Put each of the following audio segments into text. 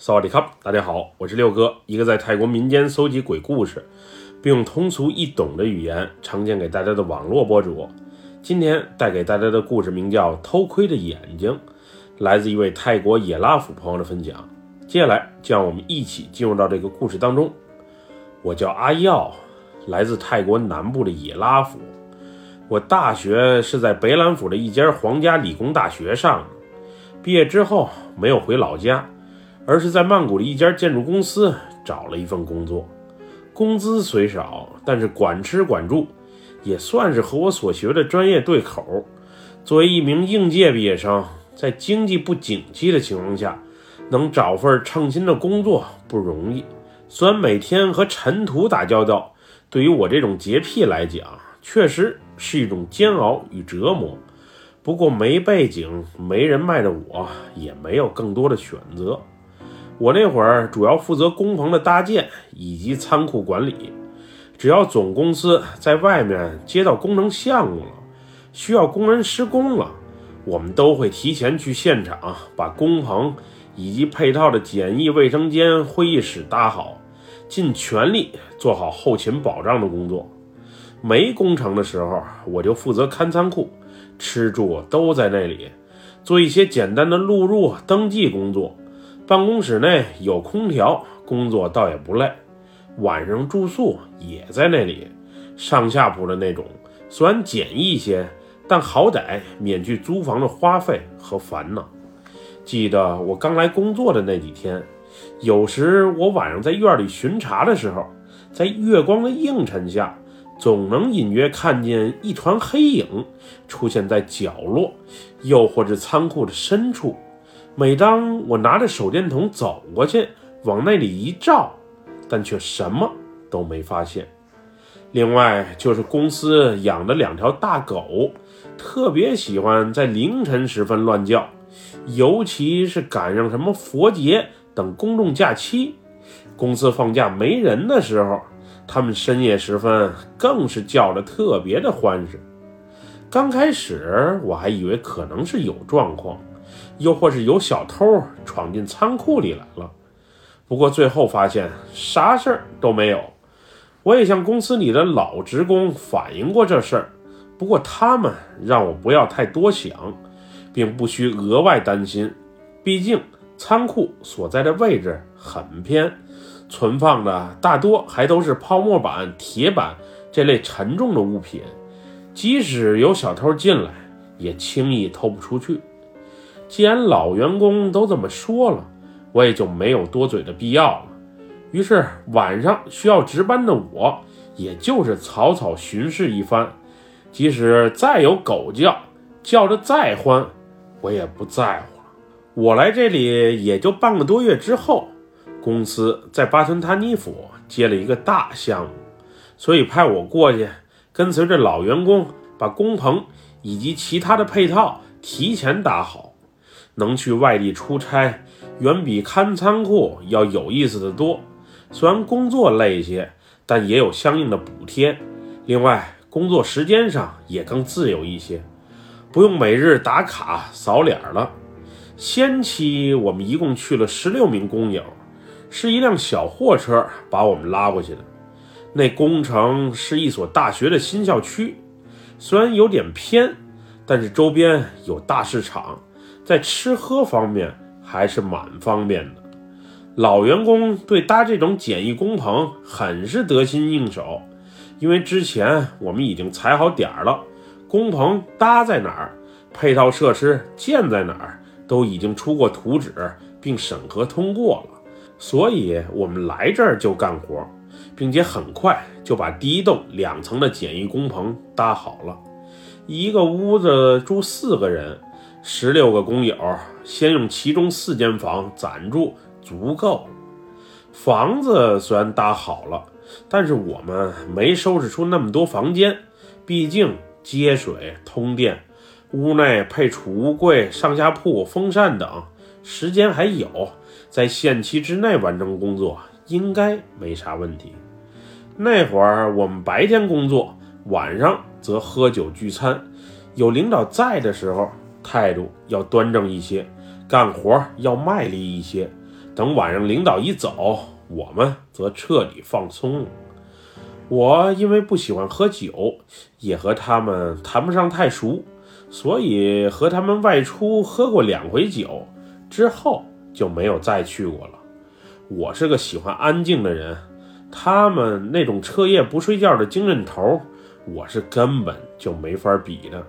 萨瓦迪卡，大家好，我是六哥，一个在泰国民间搜集鬼故事，并用通俗易懂的语言呈现给大家的网络博主。今天带给大家的故事名叫《偷窥的眼睛》，来自一位泰国野拉府朋友的分享。接下来，就让我们一起进入到这个故事当中。我叫阿耀，来自泰国南部的野拉府。我大学是在北兰府的一家皇家理工大学上的，毕业之后没有回老家。而是在曼谷的一家建筑公司找了一份工作，工资虽少，但是管吃管住，也算是和我所学的专业对口。作为一名应届毕业生，在经济不景气的情况下，能找份称心的工作不容易。虽然每天和尘土打交道，对于我这种洁癖来讲，确实是一种煎熬与折磨。不过没背景、没人脉的我，也没有更多的选择。我那会儿主要负责工棚的搭建以及仓库管理。只要总公司在外面接到工程项目了，需要工人施工了，我们都会提前去现场，把工棚以及配套的简易卫生间、会议室搭好，尽全力做好后勤保障的工作。没工程的时候，我就负责看仓库，吃住都在那里，做一些简单的录入、登记工作。办公室内有空调，工作倒也不累。晚上住宿也在那里，上下铺的那种，虽然简易些，但好歹免去租房的花费和烦恼。记得我刚来工作的那几天，有时我晚上在院里巡查的时候，在月光的映衬下，总能隐约看见一团黑影出现在角落，又或者仓库的深处。每当我拿着手电筒走过去，往那里一照，但却什么都没发现。另外就是公司养的两条大狗，特别喜欢在凌晨时分乱叫，尤其是赶上什么佛节等公众假期，公司放假没人的时候，它们深夜时分更是叫得特别的欢实。刚开始我还以为可能是有状况。又或是有小偷闯进仓库里来了，不过最后发现啥事儿都没有。我也向公司里的老职工反映过这事儿，不过他们让我不要太多想，并不需额外担心。毕竟仓库所在的位置很偏，存放的大多还都是泡沫板、铁板这类沉重的物品，即使有小偷进来，也轻易偷不出去。既然老员工都这么说了，我也就没有多嘴的必要了。于是晚上需要值班的我，也就是草草巡视一番。即使再有狗叫，叫得再欢，我也不在乎了。我来这里也就半个多月之后，公司在巴吞塔尼府接了一个大项目，所以派我过去，跟随着老员工把工棚以及其他的配套提前搭好。能去外地出差，远比看仓库要有意思的多。虽然工作累一些，但也有相应的补贴。另外，工作时间上也更自由一些，不用每日打卡扫脸了。先期我们一共去了十六名工友，是一辆小货车把我们拉过去的。那工程是一所大学的新校区，虽然有点偏，但是周边有大市场。在吃喝方面还是蛮方便的。老员工对搭这种简易工棚很是得心应手，因为之前我们已经踩好点儿了，工棚搭在哪儿，配套设施建在哪儿，都已经出过图纸并审核通过了，所以我们来这儿就干活，并且很快就把第一栋两层的简易工棚搭好了，一个屋子住四个人。十六个工友先用其中四间房暂住，足够。房子虽然搭好了，但是我们没收拾出那么多房间，毕竟接水、通电，屋内配储物柜、上下铺、风扇等，时间还有，在限期之内完成工作应该没啥问题。那会儿我们白天工作，晚上则喝酒聚餐，有领导在的时候。态度要端正一些，干活要卖力一些，等晚上领导一走，我们则彻底放松。我因为不喜欢喝酒，也和他们谈不上太熟，所以和他们外出喝过两回酒，之后就没有再去过了。我是个喜欢安静的人，他们那种彻夜不睡觉的精神头，我是根本就没法比的。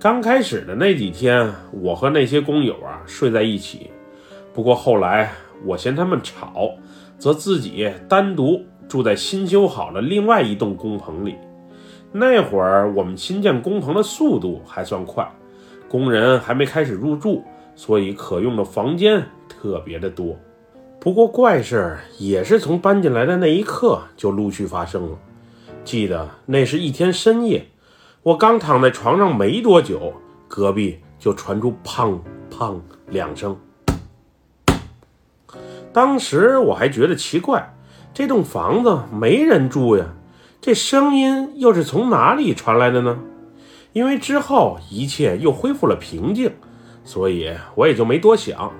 刚开始的那几天，我和那些工友啊睡在一起，不过后来我嫌他们吵，则自己单独。住在新修好的另外一栋工棚里。那会儿我们新建工棚的速度还算快，工人还没开始入住，所以可用的房间特别的多。不过怪事也是从搬进来的那一刻就陆续发生了。记得那是一天深夜，我刚躺在床上没多久，隔壁就传出砰砰两声。当时我还觉得奇怪。这栋房子没人住呀，这声音又是从哪里传来的呢？因为之后一切又恢复了平静，所以我也就没多想。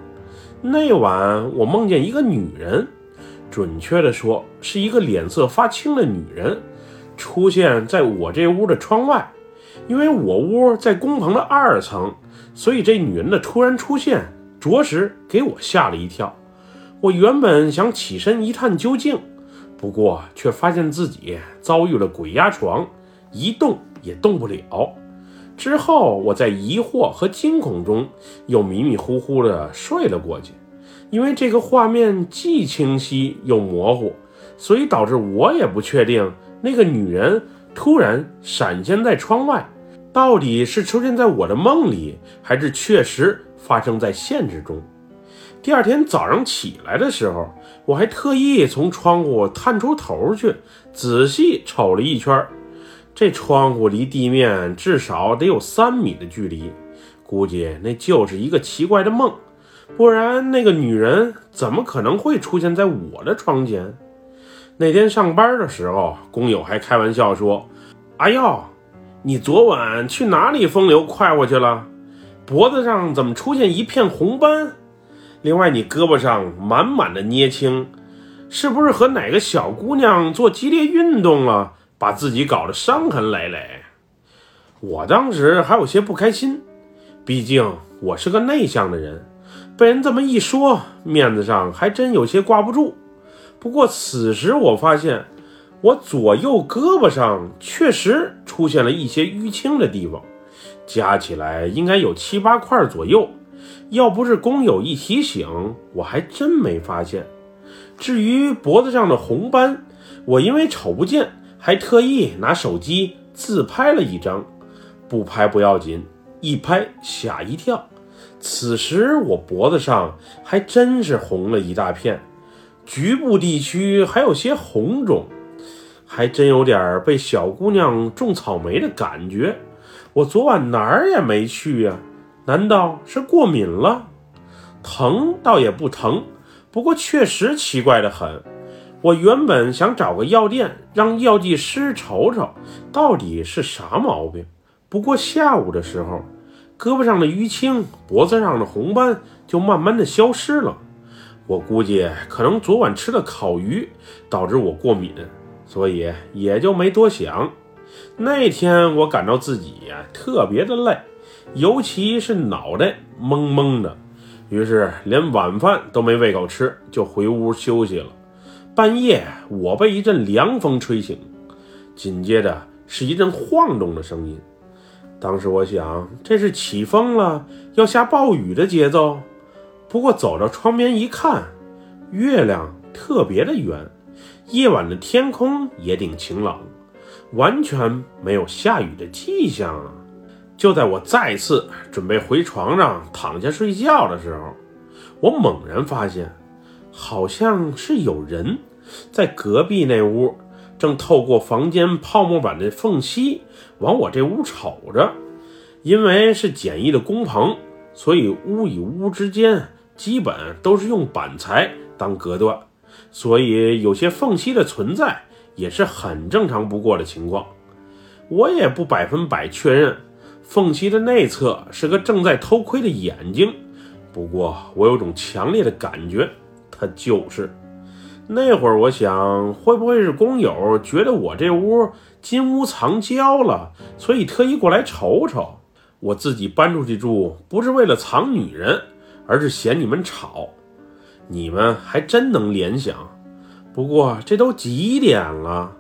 那晚我梦见一个女人，准确的说是一个脸色发青的女人，出现在我这屋的窗外。因为我屋在工棚的二层，所以这女人的突然出现，着实给我吓了一跳。我原本想起身一探究竟，不过却发现自己遭遇了鬼压床，一动也动不了。之后我在疑惑和惊恐中又迷迷糊糊地睡了过去。因为这个画面既清晰又模糊，所以导致我也不确定那个女人突然闪现在窗外，到底是出现在我的梦里，还是确实发生在现实中。第二天早上起来的时候，我还特意从窗户探出头去，仔细瞅了一圈。这窗户离地面至少得有三米的距离，估计那就是一个奇怪的梦，不然那个女人怎么可能会出现在我的窗前？那天上班的时候，工友还开玩笑说：“哎呦，你昨晚去哪里风流快活去了？脖子上怎么出现一片红斑？”另外，你胳膊上满满的捏青，是不是和哪个小姑娘做激烈运动了，把自己搞得伤痕累累？我当时还有些不开心，毕竟我是个内向的人，被人这么一说，面子上还真有些挂不住。不过此时我发现，我左右胳膊上确实出现了一些淤青的地方，加起来应该有七八块左右。要不是工友一提醒，我还真没发现。至于脖子上的红斑，我因为瞅不见，还特意拿手机自拍了一张。不拍不要紧，一拍吓一跳。此时我脖子上还真是红了一大片，局部地区还有些红肿，还真有点被小姑娘种草莓的感觉。我昨晚哪儿也没去呀。难道是过敏了？疼倒也不疼，不过确实奇怪的很。我原本想找个药店，让药剂师瞅瞅到底是啥毛病。不过下午的时候，胳膊上的淤青、脖子上的红斑就慢慢的消失了。我估计可能昨晚吃的烤鱼，导致我过敏，所以也就没多想。那天我感到自己呀特别的累。尤其是脑袋懵懵的，于是连晚饭都没胃口吃，就回屋休息了。半夜，我被一阵凉风吹醒，紧接着是一阵晃动的声音。当时我想，这是起风了，要下暴雨的节奏。不过走到窗边一看，月亮特别的圆，夜晚的天空也挺晴朗，完全没有下雨的迹象啊。就在我再次准备回床上躺下睡觉的时候，我猛然发现，好像是有人在隔壁那屋，正透过房间泡沫板的缝隙往我这屋瞅着。因为是简易的工棚，所以屋与屋之间基本都是用板材当隔断，所以有些缝隙的存在也是很正常不过的情况。我也不百分百确认。缝隙的内侧是个正在偷窥的眼睛，不过我有种强烈的感觉，他就是。那会儿我想，会不会是工友觉得我这屋金屋藏娇了，所以特意过来瞅瞅？我自己搬出去住，不是为了藏女人，而是嫌你们吵。你们还真能联想。不过这都几点了，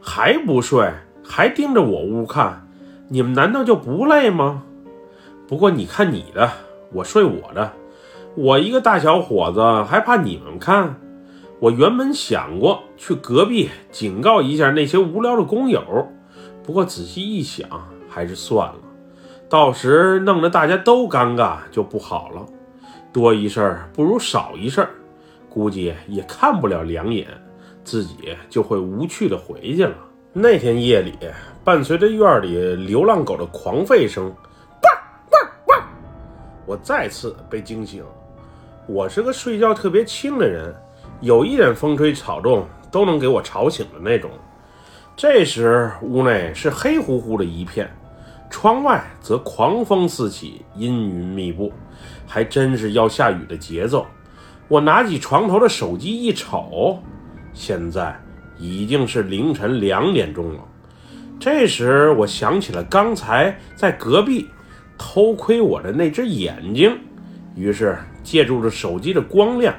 还不睡，还盯着我屋看，你们难道就不累吗？不过你看你的，我睡我的，我一个大小伙子还怕你们看？我原本想过去隔壁警告一下那些无聊的工友，不过仔细一想，还是算了。到时弄得大家都尴尬就不好了。多一事不如少一事，估计也看不了两眼，自己就会无趣的回去了。那天夜里，伴随着院里流浪狗的狂吠声，汪汪汪我再次被惊醒。我是个睡觉特别轻的人。有一点风吹草动都能给我吵醒的那种。这时屋内是黑乎乎的一片，窗外则狂风四起，阴云密布，还真是要下雨的节奏。我拿起床头的手机一瞅，现在已经是凌晨两点钟了。这时我想起了刚才在隔壁偷窥我的那只眼睛，于是借助着手机的光亮。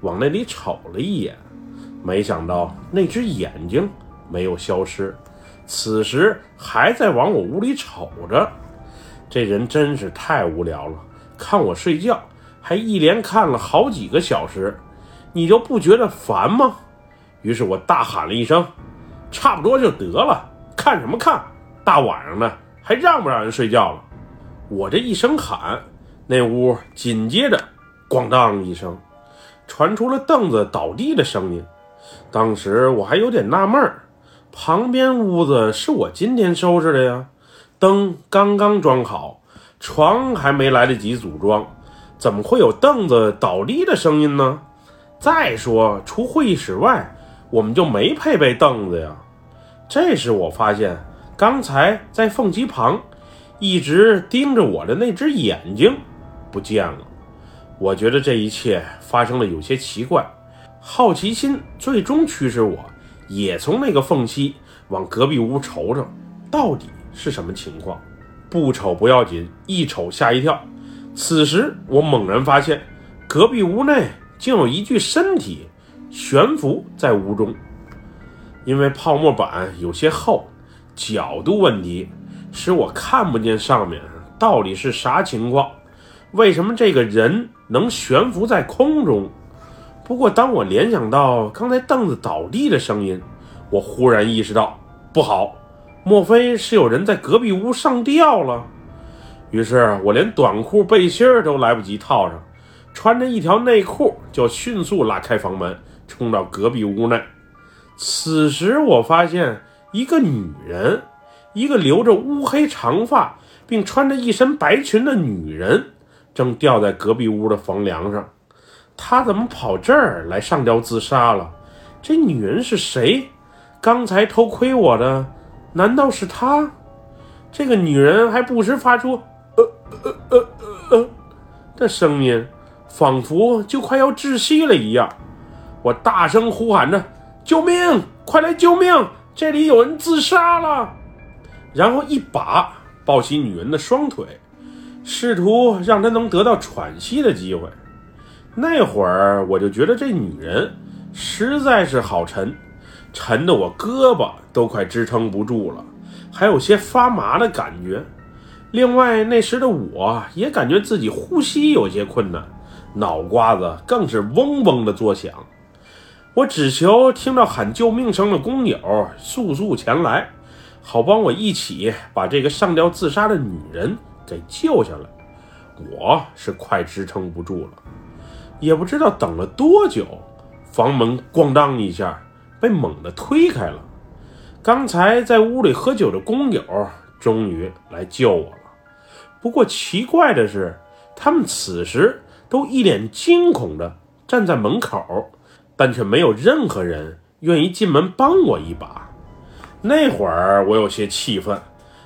往那里瞅了一眼，没想到那只眼睛没有消失，此时还在往我屋里瞅着。这人真是太无聊了，看我睡觉还一连看了好几个小时，你就不觉得烦吗？于是我大喊了一声：“差不多就得了，看什么看？大晚上的还让不让人睡觉了？”我这一声喊，那屋紧接着“咣当”一声。传出了凳子倒地的声音，当时我还有点纳闷儿，旁边屋子是我今天收拾的呀，灯刚刚装好，床还没来得及组装，怎么会有凳子倒立的声音呢？再说，除会议室外，我们就没配备凳子呀。这时我发现，刚才在缝隙旁一直盯着我的那只眼睛不见了。我觉得这一切发生的有些奇怪，好奇心最终驱使我，也从那个缝隙往隔壁屋瞅瞅，到底是什么情况？不瞅不要紧，一瞅吓一跳。此时我猛然发现，隔壁屋内竟有一具身体悬浮在屋中。因为泡沫板有些厚，角度问题使我看不见上面到底是啥情况。为什么这个人？能悬浮在空中。不过，当我联想到刚才凳子倒地的声音，我忽然意识到不好，莫非是有人在隔壁屋上吊了？于是我连短裤背心儿都来不及套上，穿着一条内裤就迅速拉开房门，冲到隔壁屋内。此时，我发现一个女人，一个留着乌黑长发并穿着一身白裙的女人。正吊在隔壁屋的房梁上，他怎么跑这儿来上吊自杀了？这女人是谁？刚才偷窥我的，难道是她？这个女人还不时发出呃呃呃呃的声音，仿佛就快要窒息了一样。我大声呼喊着：“救命！快来救命！这里有人自杀了！”然后一把抱起女人的双腿。试图让她能得到喘息的机会。那会儿我就觉得这女人实在是好沉，沉得我胳膊都快支撑不住了，还有些发麻的感觉。另外那时的我也感觉自己呼吸有些困难，脑瓜子更是嗡嗡的作响。我只求听到喊救命声的工友速速前来，好帮我一起把这个上吊自杀的女人。给救下来，我是快支撑不住了，也不知道等了多久，房门咣当一下被猛地推开了。刚才在屋里喝酒的工友终于来救我了。不过奇怪的是，他们此时都一脸惊恐地站在门口，但却没有任何人愿意进门帮我一把。那会儿我有些气愤。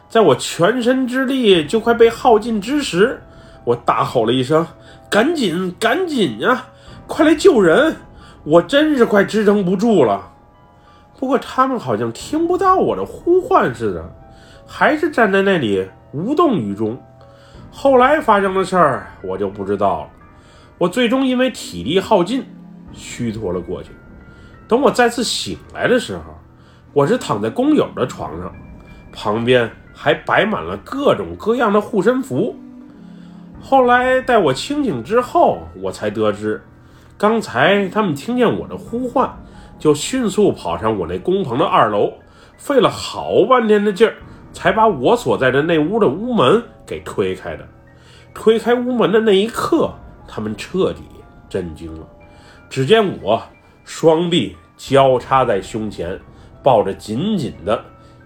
在我全身之力就快被耗尽之时，我大吼了一声：“赶紧，赶紧呀！快来救人！我真是快支撑不住了。不过他们好像听不到我的呼唤似的，还是站在那里无动于衷。后来发生的事儿我就不知道了。我最终因为体力耗尽，虚脱了过去。等我再次醒来的时候，我是躺在工友的床上，旁边还摆满了各种各样的护身符。后来待我清醒之后，我才得知，刚才他们听见我的呼唤。就迅速跑上我那工棚的二楼，费了好半天的劲儿，才把我所在的那屋的屋门给推开的。推开屋门的那一刻，他们彻底震惊了。只见我双臂交叉在胸前，抱着紧紧的，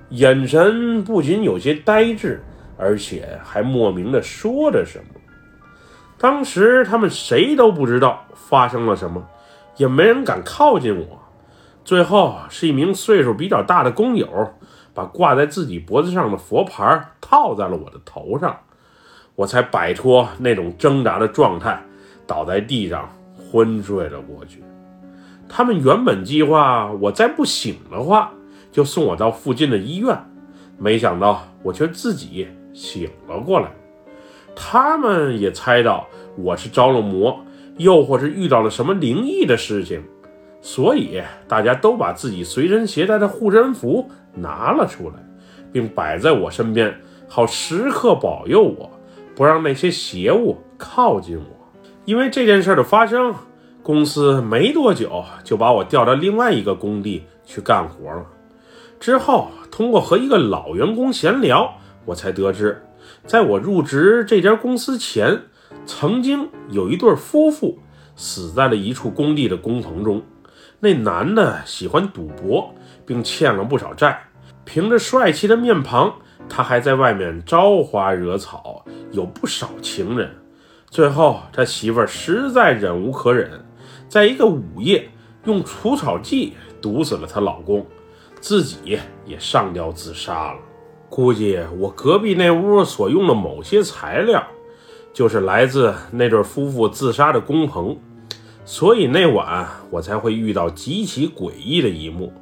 眼神不仅有些呆滞，而且还莫名的说着什么。当时他们谁都不知道发生了什么，也没人敢靠近我。最后是一名岁数比较大的工友，把挂在自己脖子上的佛牌套在了我的头上，我才摆脱那种挣扎的状态，倒在地上昏睡了过去。他们原本计划我再不醒的话，就送我到附近的医院，没想到我却自己醒了过来。他们也猜到我是着了魔，又或是遇到了什么灵异的事情。所以大家都把自己随身携带的护身符拿了出来，并摆在我身边，好时刻保佑我，不让那些邪物靠近我。因为这件事的发生，公司没多久就把我调到另外一个工地去干活了。之后，通过和一个老员工闲聊，我才得知，在我入职这家公司前，曾经有一对夫妇死在了一处工地的工棚中。那男的喜欢赌博，并欠了不少债。凭着帅气的面庞，他还在外面招花惹草，有不少情人。最后，他媳妇儿实在忍无可忍，在一个午夜用除草剂毒死了她老公，自己也上吊自杀了。估计我隔壁那屋所用的某些材料，就是来自那对夫妇自杀的工棚。所以那晚我才会遇到极其诡异的一幕，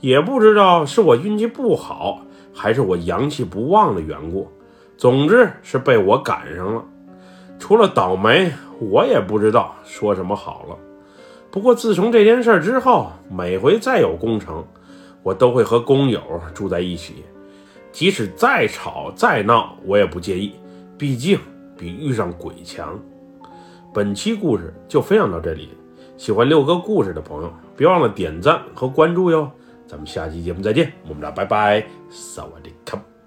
也不知道是我运气不好，还是我阳气不旺的缘故。总之是被我赶上了。除了倒霉，我也不知道说什么好了。不过自从这件事之后，每回再有工程，我都会和工友住在一起，即使再吵再闹，我也不介意，毕竟比遇上鬼强。本期故事就分享到这里，喜欢六哥故事的朋友，别忘了点赞和关注哟。咱们下期节目再见，我们俩拜拜，萨瓦迪卡。